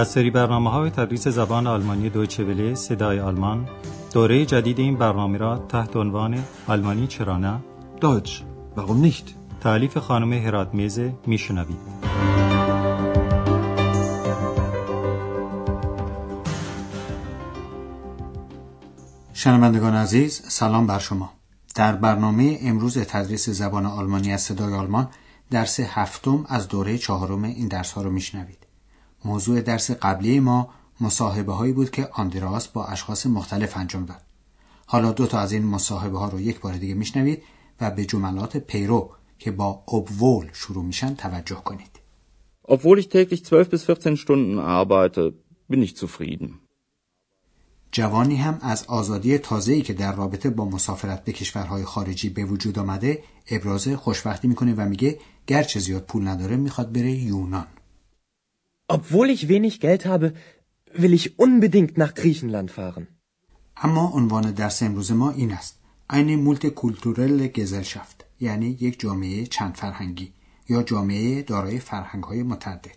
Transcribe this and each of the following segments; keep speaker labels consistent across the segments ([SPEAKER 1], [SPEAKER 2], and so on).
[SPEAKER 1] از سری برنامه های تدریس زبان آلمانی دویچه وله صدای آلمان. دوره جدید این برنامه را تحت عنوان آلمانی چرا نه؟
[SPEAKER 2] Deutsch, warum nicht?
[SPEAKER 1] تعلیف خانم هرات میزه میشنوید.
[SPEAKER 3] شنوندگان عزیز سلام بر شما. در برنامه امروز تدریس زبان آلمانی از صدای آلمان درس هفتم از دوره چهارم این درس ها رو میشنوید. موضوع درس قبلی ما مصاحبه هایی بود که آندراس با اشخاص مختلف انجام داد. حالا دو تا از این مصاحبه ها رو یک بار دیگه میشنوید و به جملات پیرو که با obwohl شروع میشن توجه کنید.
[SPEAKER 4] Obwohl ich täglich 12 bis 14 Stunden arbeite, bin ich zufrieden.
[SPEAKER 3] جوانی هم از آزادی تازه‌ای که در رابطه با مسافرت به کشورهای خارجی به وجود آمده ابراز خوشبختی می‌کنه و میگه گرچه زیاد پول نداره می‌خواد بره یونان.
[SPEAKER 5] Obwohl ich wenig Geld habe, will ich unbedingt nach Griechenland fahren.
[SPEAKER 3] اما عنوان درس امروز ما این است. eine multikulturelle Gesellschaft یعنی یک جامعه چند فرهنگی یا جامعه دارای فرهنگ‌های متعدد.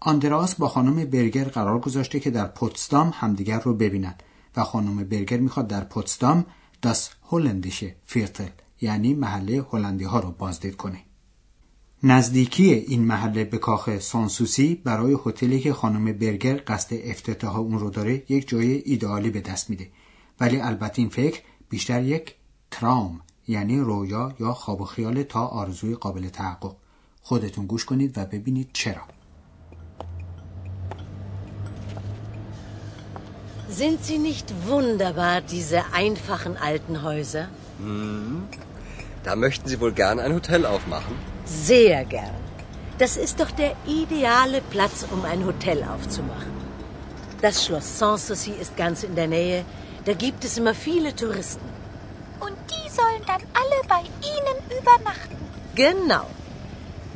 [SPEAKER 3] آندراس با خانم برگر قرار گذاشته که در پوتسدام همدیگر رو ببینند و خانم برگر می‌خواد در پوتسدام داس هلندیشه فیرتل یعنی محله هلندی ها رو بازدید کنه. نزدیکی این محله به کاخ سانسوسی برای هتلی که خانم برگر قصد افتتاح اون رو داره یک جای ایدئالی به دست میده ولی البته این فکر بیشتر یک ترام یعنی رویا یا خواب و خیال تا آرزوی قابل تحقق خودتون گوش کنید و ببینید چرا
[SPEAKER 6] Sind sie nicht wunderbar, diese einfachen alten Häuser?
[SPEAKER 7] Da möchten Sie wohl gern ein Hotel aufmachen?
[SPEAKER 6] Sehr gern. Das ist doch der ideale Platz, um ein Hotel aufzumachen. Das Schloss Sanssouci ist ganz in der Nähe. Da gibt es immer viele Touristen.
[SPEAKER 8] Und die sollen dann alle bei Ihnen übernachten.
[SPEAKER 6] Genau.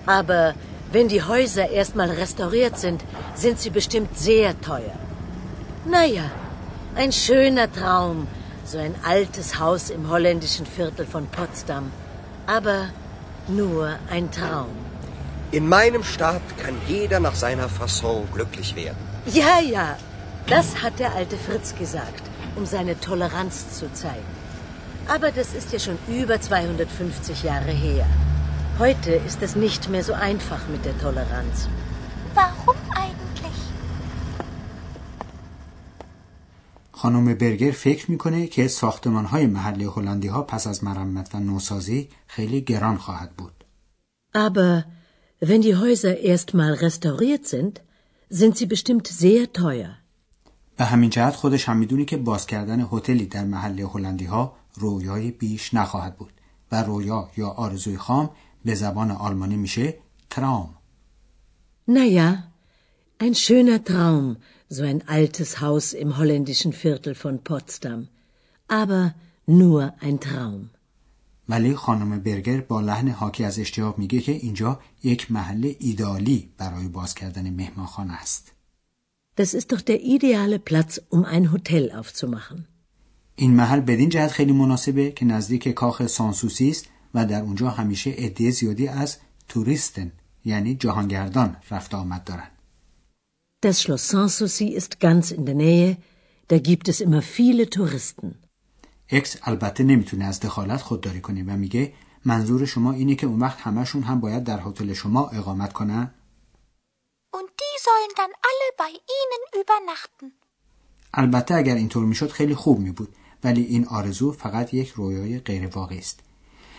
[SPEAKER 6] Aber wenn die Häuser erstmal restauriert sind, sind sie bestimmt sehr teuer. Naja, ein schöner Traum. So ein altes Haus im holländischen Viertel von Potsdam. Aber nur ein Traum.
[SPEAKER 7] In meinem Staat kann jeder nach seiner Fasson glücklich werden.
[SPEAKER 6] Ja, ja, das hat der alte Fritz gesagt, um seine Toleranz zu zeigen. Aber das ist ja schon über 250 Jahre her. Heute ist es nicht mehr so einfach mit der Toleranz.
[SPEAKER 3] خانم برگر فکر می‌کنه که ساختمان های محلی هلندی ها پس از مرمت و نوسازی خیلی گران خواهد بود.
[SPEAKER 6] Aber wenn die Häuser erstmal restauriert sind, sind sie bestimmt sehr teuer.
[SPEAKER 3] به همین جهت خودش هم می‌دونه که باز کردن هتلی در محل هلندی ها رویای بیش نخواهد بود و رویا یا آرزوی خام به زبان آلمانی میشه ترام.
[SPEAKER 6] Naja, ein schöner Traum, so ein altes Haus im holländischen Viertel von Potsdam. Aber nur ein Traum.
[SPEAKER 3] ولی خانم برگر با لحن حاکی از اشتیاق میگه که اینجا یک محل ایدالی برای باز کردن مهمانخانه است.
[SPEAKER 6] Das ist doch der ideale Platz, um ein Hotel aufzumachen.
[SPEAKER 3] این محل بدین جهت خیلی مناسبه که نزدیک کاخ سانسوسی است و در اونجا همیشه عده زیادی از توریستن یعنی جهانگردان رفت آمد دارن.
[SPEAKER 6] Das Schloss Sanssouci ist ganz in der Nähe. Da gibt es immer viele Touristen.
[SPEAKER 3] اکس البته نمی‌تونه از دخالت خودداری کنه و میگه منظور شما اینه که اون وقت همشون هم باید در هتل شما اقامت کنن؟
[SPEAKER 8] Und die sollen dann alle bei Ihnen übernachten.
[SPEAKER 3] البته اگر اینطور می‌شد خیلی خوب می بود ولی این آرزو فقط یک رویای غیر واقعی است.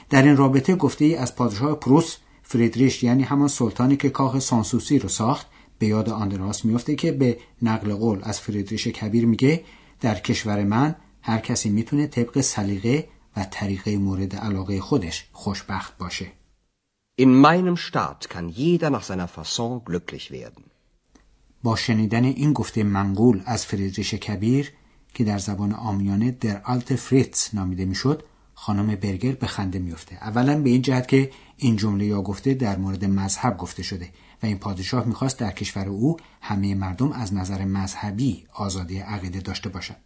[SPEAKER 3] در این رابطه گفته ای از پادشاه پروس فریدریش یعنی همان سلطانی که کاخ سانسوسی رو ساخت به یاد آندراس میفته که به نقل قول از فریدریش کبیر میگه در کشور من هر کسی می‌تونه طبق سلیقه و طریقه مورد علاقه خودش خوشبخت باشه.
[SPEAKER 7] In meinem Staat kann jeder nach seiner Fasson glücklich werden.
[SPEAKER 3] با شنیدن این گفته منقول از فریدریش کبیر که در زبان آمیانه در آلت فریتز نامیده می‌شد خانم برگر به خنده میفته اولا به این جهت که این جمله یا گفته در مورد مذهب گفته شده و این پادشاه می‌خواست در کشور او همه مردم از نظر مذهبی آزادی عقیده داشته باشند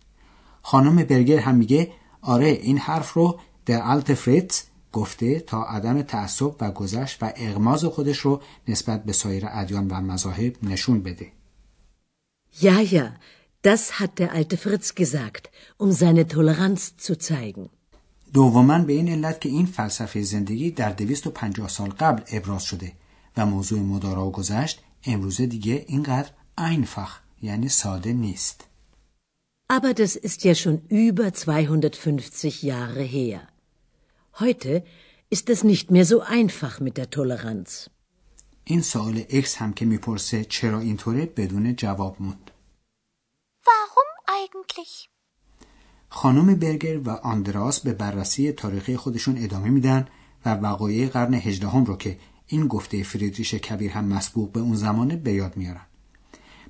[SPEAKER 3] خانم برگر هم میگه آره این حرف رو در آلت فریتز گفته تا عدم تعصب و گذشت و اغماز خودش رو نسبت به سایر ادیان و مذاهب نشون بده.
[SPEAKER 6] Ja, ja, das hat der alte Fritz gesagt, um seine Toleranz zu zeigen.
[SPEAKER 3] دوما به این علت که این فلسفه زندگی در 250 سال قبل ابراز شده. و موضوع مدارا و گذشت امروزه دیگه اینقدر einfach یعنی ساده نیست.
[SPEAKER 6] Aber das ist ja schon über 250 Jahre her. Heute ist es nicht mehr so einfach mit der Toleranz.
[SPEAKER 3] این سوال اکس هم که می‌پرسه چرا اینطوره بدون جواب موند.
[SPEAKER 8] Warum eigentlich?
[SPEAKER 3] خانم برگر و آندراس به بررسی تاریخی خودشون ادامه میدن و وقایع قرن هجدهم رو که این گفته فریدریش کبیر هم مسبوق به اون زمانه به یاد میارن.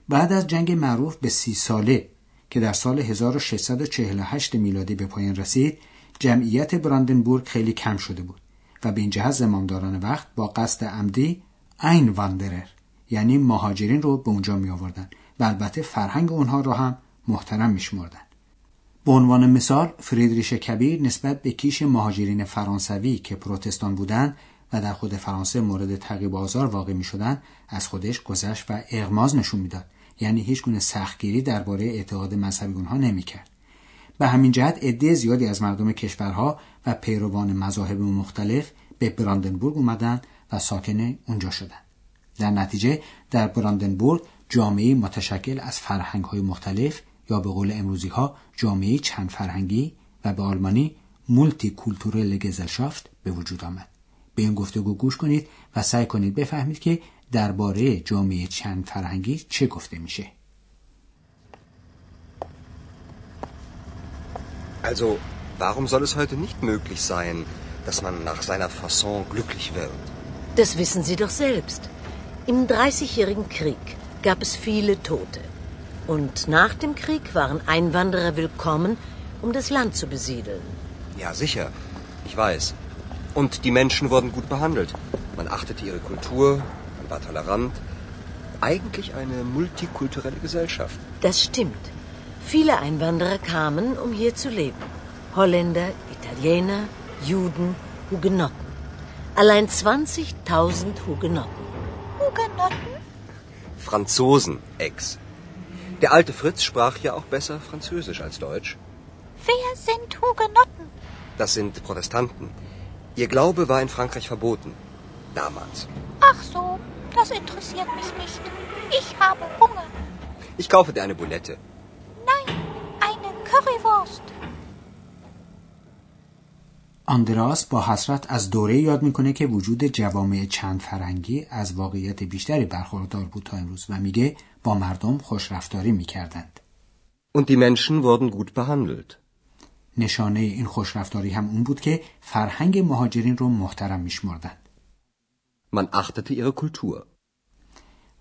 [SPEAKER 3] بعد از جنگ معروف به سی ساله که در سال 1648 میلادی به پایان رسید جمعیت براندنبورگ خیلی کم شده بود و به این جهت زمامداران وقت با قصد عمدی این واندرر یعنی مهاجرین رو به اونجا می آوردن و البته فرهنگ اونها رو هم محترم می شمردن. به عنوان مثال فریدریش کبیر نسبت به کیش مهاجرین فرانسوی که پروتستان بودند و در خود فرانسه مورد تعقیب آزار واقع می شدن از خودش گذشت و اغماز نشون می‌داد. یعنی هیچ گونه سختگیری درباره اعتقاد مذهبی اونها نمی‌کرد. به همین جهت عده زیادی از مردم کشورها و پیروان مذاهب مختلف به براندنبورگ اومدن و ساکن اونجا شدند در نتیجه در براندنبورگ جامعه متشکل از فرهنگ های مختلف یا به قول امروزی ها جامعه چند فرهنگی و به آلمانی مولتی کولتورل به وجود آمد. به این گفتگو گوش کنید و سعی کنید بفهمید که درباره جامعه چند فرهنگی چه گفته میشه
[SPEAKER 7] Also, warum soll es heute nicht möglich sein, dass man nach seiner Fasson glücklich wird?
[SPEAKER 6] Das wissen Sie doch selbst. Im Dreißigjährigen Krieg gab es viele Tote. Und nach dem Krieg waren Einwanderer willkommen, um das Land zu besiedeln.
[SPEAKER 7] Ja, sicher. Ich weiß. Und die Menschen wurden gut behandelt. Man achtete ihre Kultur, man war tolerant. Eigentlich eine multikulturelle Gesellschaft.
[SPEAKER 6] Das stimmt. Viele Einwanderer kamen, um hier zu leben. Holländer, Italiener, Juden, Hugenotten. Allein 20.000 Hugenotten.
[SPEAKER 8] Hugenotten?
[SPEAKER 7] Franzosen, Ex. Der alte Fritz sprach ja auch besser Französisch als Deutsch.
[SPEAKER 8] Wer sind Hugenotten?
[SPEAKER 7] Das sind Protestanten. Ihr Glaube war in Frankreich verboten. Damals.
[SPEAKER 8] Ach so, das interessiert mich nicht. Ich habe Hunger.
[SPEAKER 7] Ich kaufe dir eine Boulette.
[SPEAKER 8] Nein, eine Currywurst.
[SPEAKER 3] آندراس با حسرت از دوره یاد می‌کنه که وجود جوامع چند فرنگی از واقعیت بیشتری برخوردار بود تا امروز و میگه با مردم خوشرفتاری می‌کردند.
[SPEAKER 7] Und die Menschen wurden gut behandelt.
[SPEAKER 3] نشانه این خوشرفتاری هم اون بود که فرهنگ مهاجرین رو محترم میشمردند.
[SPEAKER 7] Man achtete ihre Kultur.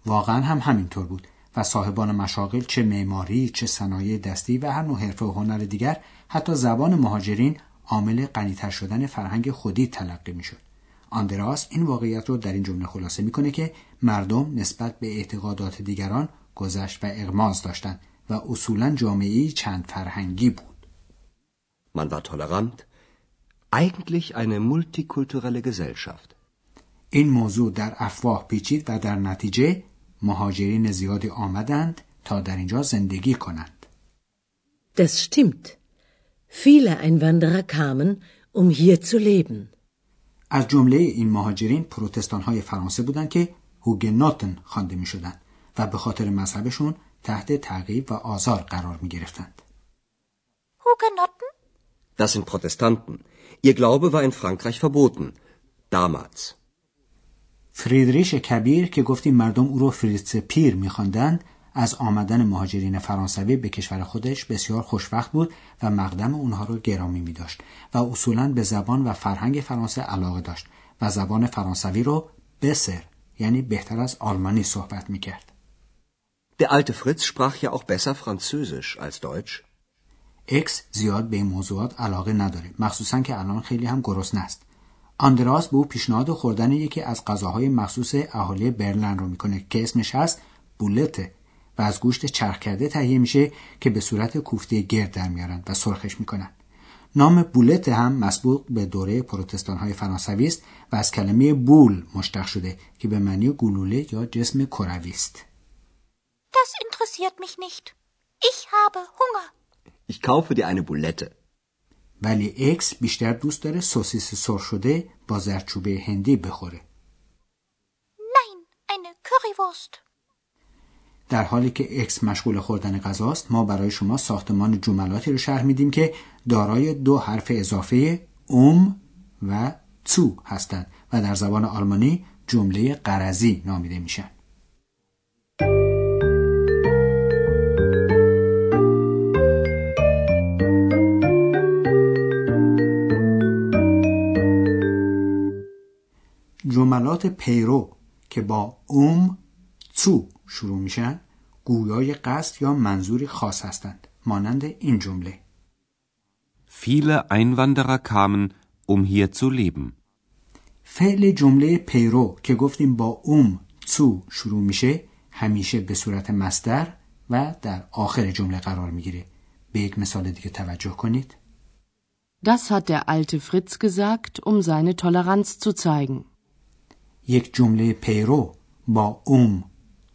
[SPEAKER 3] واقعا هم همینطور بود و صاحبان مشاغل چه معماری چه صنایع دستی و هر نوع حرفه و هنر دیگر حتی زبان مهاجرین عامل غنیتر شدن فرهنگ خودی تلقی می‌شد آندراس این واقعیت رو در این جمله خلاصه می‌کنه که مردم نسبت به اعتقادات دیگران گذشت و اغماز داشتند و اصولا جامعه چند فرهنگی بود
[SPEAKER 7] Man war tolerant. Eigentlich eine multikulturelle Gesellschaft.
[SPEAKER 3] این موضوع در افواه پیچید و در نتیجه مهاجرین زیادی آمدند تا در اینجا زندگی کنند
[SPEAKER 6] Das stimmt. Viele Einwanderer kamen, um hier zu leben.
[SPEAKER 3] از جمله این مهاجرین پروتستان های فرانسه بودند که هوگناتن خوانده می شدند و به خاطر مذهبشون تحت تعقیب و آزار قرار می گرفتند.
[SPEAKER 8] Hugenotten?
[SPEAKER 7] Das sind Protestanten. Ihr Glaube war in Frankreich verboten. Damals.
[SPEAKER 3] فریدریش کبیر که گفتیم مردم او رو فریتز پیر میخواندند از آمدن مهاجرین فرانسوی به کشور خودش بسیار خوشوقت بود و مقدم اونها رو گرامی می داشت و اصولا به زبان و فرهنگ فرانسه علاقه داشت و زبان فرانسوی رو بسر یعنی بهتر از آلمانی صحبت می کرد.
[SPEAKER 7] Der alte Fritz sprach ja auch besser Französisch als Deutsch.
[SPEAKER 3] اکس زیاد به این موضوعات علاقه نداره مخصوصا که الان خیلی هم گرسنه است آندراس به او پیشنهاد خوردن یکی از غذاهای مخصوص اهالی برلن رو می‌کنه که اسمش هست بولته و از گوشت چرخ کرده تهیه میشه که به صورت کوفته گرد در میارن و سرخش می‌کنن نام بولت هم مسبوق به دوره پروتستان های فرانسوی است و از کلمه بول مشتق شده که به معنی گلوله یا جسم کروی است
[SPEAKER 8] Das interessiert mich nicht. Ich habe Hunger.
[SPEAKER 7] Ich kaufe dir eine Boulette.
[SPEAKER 3] ولی اکس بیشتر دوست داره سوسیس سرخ شده با زردچوبه هندی بخوره.
[SPEAKER 8] Nein, eine Currywurst.
[SPEAKER 3] در حالی که اکس مشغول خوردن غذاست ما برای شما ساختمان جملاتی رو شرح میدیم که دارای دو حرف اضافه um و zu هستند و در زبان آلمانی جمله غرضی نامیده میشن. جملات پیرو که با اوم تو شروع میشن گویای قصد یا منظوری خاص هستند مانند این جمله
[SPEAKER 9] Viele Einwanderer kamen, um hier zu leben.
[SPEAKER 3] فعل جمله پیرو که گفتیم با اوم تو شروع میشه همیشه به صورت مصدر و در آخر جمله قرار می‌گیره به یک مثال دیگه توجه کنید
[SPEAKER 10] Das hat der alte Fritz gesagt, um seine Toleranz zu zeigen.
[SPEAKER 3] یک جمله پیرو با اوم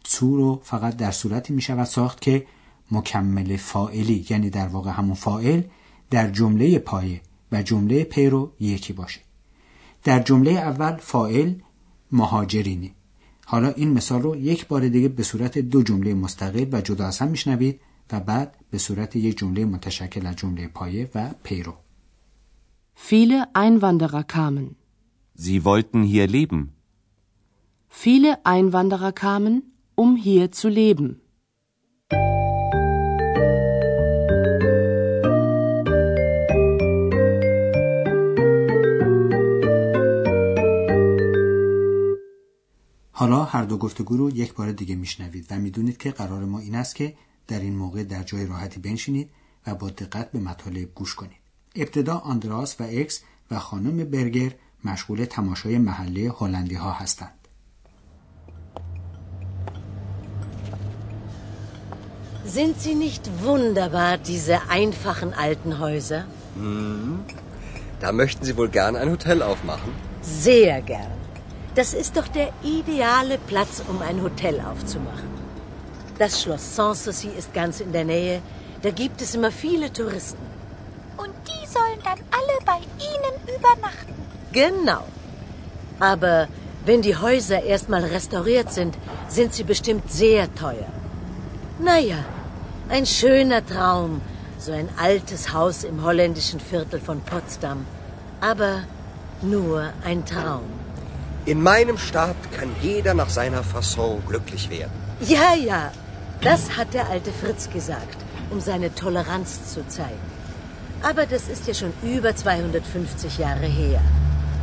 [SPEAKER 3] تو رو فقط در صورتی می شود ساخت که مکمل فائلی یعنی در واقع همون فائل در جمله پایه و جمله پیرو یکی باشه در جمله اول فائل مهاجرینه حالا این مثال رو یک بار دیگه به صورت دو جمله مستقل و جدا از هم میشنوید و بعد به صورت یک جمله متشکل از جمله پایه و پیرو
[SPEAKER 10] Viele Einwanderer kamen.
[SPEAKER 9] Sie wollten hier leben.
[SPEAKER 10] Viele Einwanderer kamen, um hier zu leben.
[SPEAKER 3] حالا هر دو گفتگو رو یک بار دیگه میشنوید و می‌دونید که قرار ما این است که در این موقع در جای راحتی بنشینید و با دقت به مطالب گوش کنید. ابتدا آندراس و اکس و خانم برگر مشغول تماشای محله هلندی ها هستند.
[SPEAKER 6] Sind sie nicht wunderbar, diese einfachen alten Häuser?
[SPEAKER 7] Da möchten Sie wohl gern ein Hotel aufmachen?
[SPEAKER 6] Sehr gern. Das ist doch der ideale Platz, um ein Hotel aufzumachen. Das Schloss Sanssouci ist ganz in der Nähe. Da gibt es immer viele Touristen.
[SPEAKER 8] Und die sollen dann alle bei Ihnen übernachten.
[SPEAKER 6] Genau. Aber wenn die Häuser erstmal restauriert sind, sind sie bestimmt sehr teuer. Naja, ein schöner Traum, so ein altes Haus im holländischen Viertel von Potsdam. Aber nur ein Traum.
[SPEAKER 7] In meinem Staat kann jeder nach seiner Fasson glücklich werden.
[SPEAKER 6] Ja, ja, das hat der alte Fritz gesagt, um seine Toleranz zu zeigen. Aber das ist ja schon über 250 Jahre her.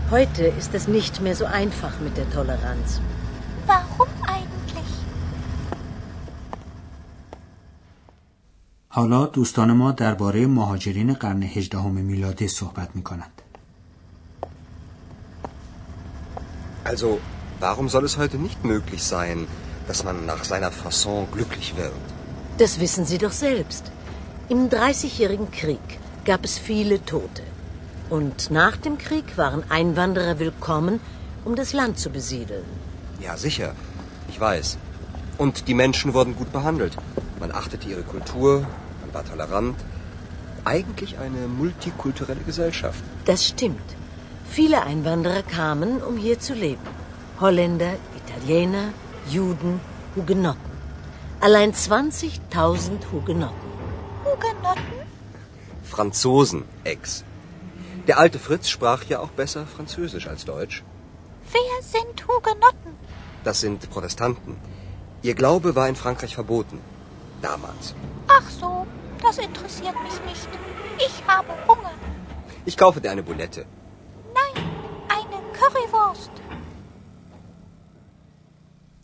[SPEAKER 6] Heute ist es nicht mehr so einfach mit der Toleranz.
[SPEAKER 8] Warum
[SPEAKER 3] حالا دوستان ما درباره مهاجرین قرن هجدهم میلادی صحبت می کنند.
[SPEAKER 7] Also, warum soll es heute nicht möglich sein, dass man nach seiner Fasson glücklich wird?
[SPEAKER 6] Das wissen Sie doch selbst. Im Dreißigjährigen Krieg gab es viele Tote. Und nach dem Krieg waren Einwanderer willkommen, um das Land zu besiedeln.
[SPEAKER 7] Ja, sicher. Ich weiß. Und die Menschen wurden gut behandelt. Man achtete ihre Kultur, man war tolerant. Eigentlich eine multikulturelle Gesellschaft.
[SPEAKER 6] Das stimmt. Viele Einwanderer kamen, um hier zu leben. Holländer, Italiener, Juden, Hugenotten. Allein 20.000 Hugenotten.
[SPEAKER 8] Hugenotten?
[SPEAKER 7] Franzosen, Ex. Der alte Fritz sprach ja auch besser Französisch als Deutsch.
[SPEAKER 8] Wer sind Hugenotten?
[SPEAKER 7] Das sind Protestanten. Ihr Glaube war in Frankreich verboten. Damals.
[SPEAKER 8] Ach so, das interessiert mich nicht. Ich habe Hunger.
[SPEAKER 7] Ich kaufe dir eine Boulette.
[SPEAKER 8] Nein, eine Currywurst.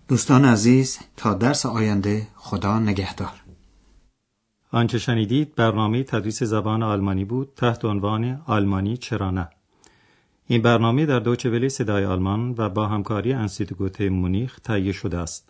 [SPEAKER 3] دوستان عزیز تا درس آینده خدا نگهدار.
[SPEAKER 1] آنچه شنیدید برنامه تدریس زبان آلمانی بود تحت عنوان آلمانی چرا نه این برنامه در دوچه ولی صدای آلمان و با همکاری انستیتوت مونیخ تهیه شده است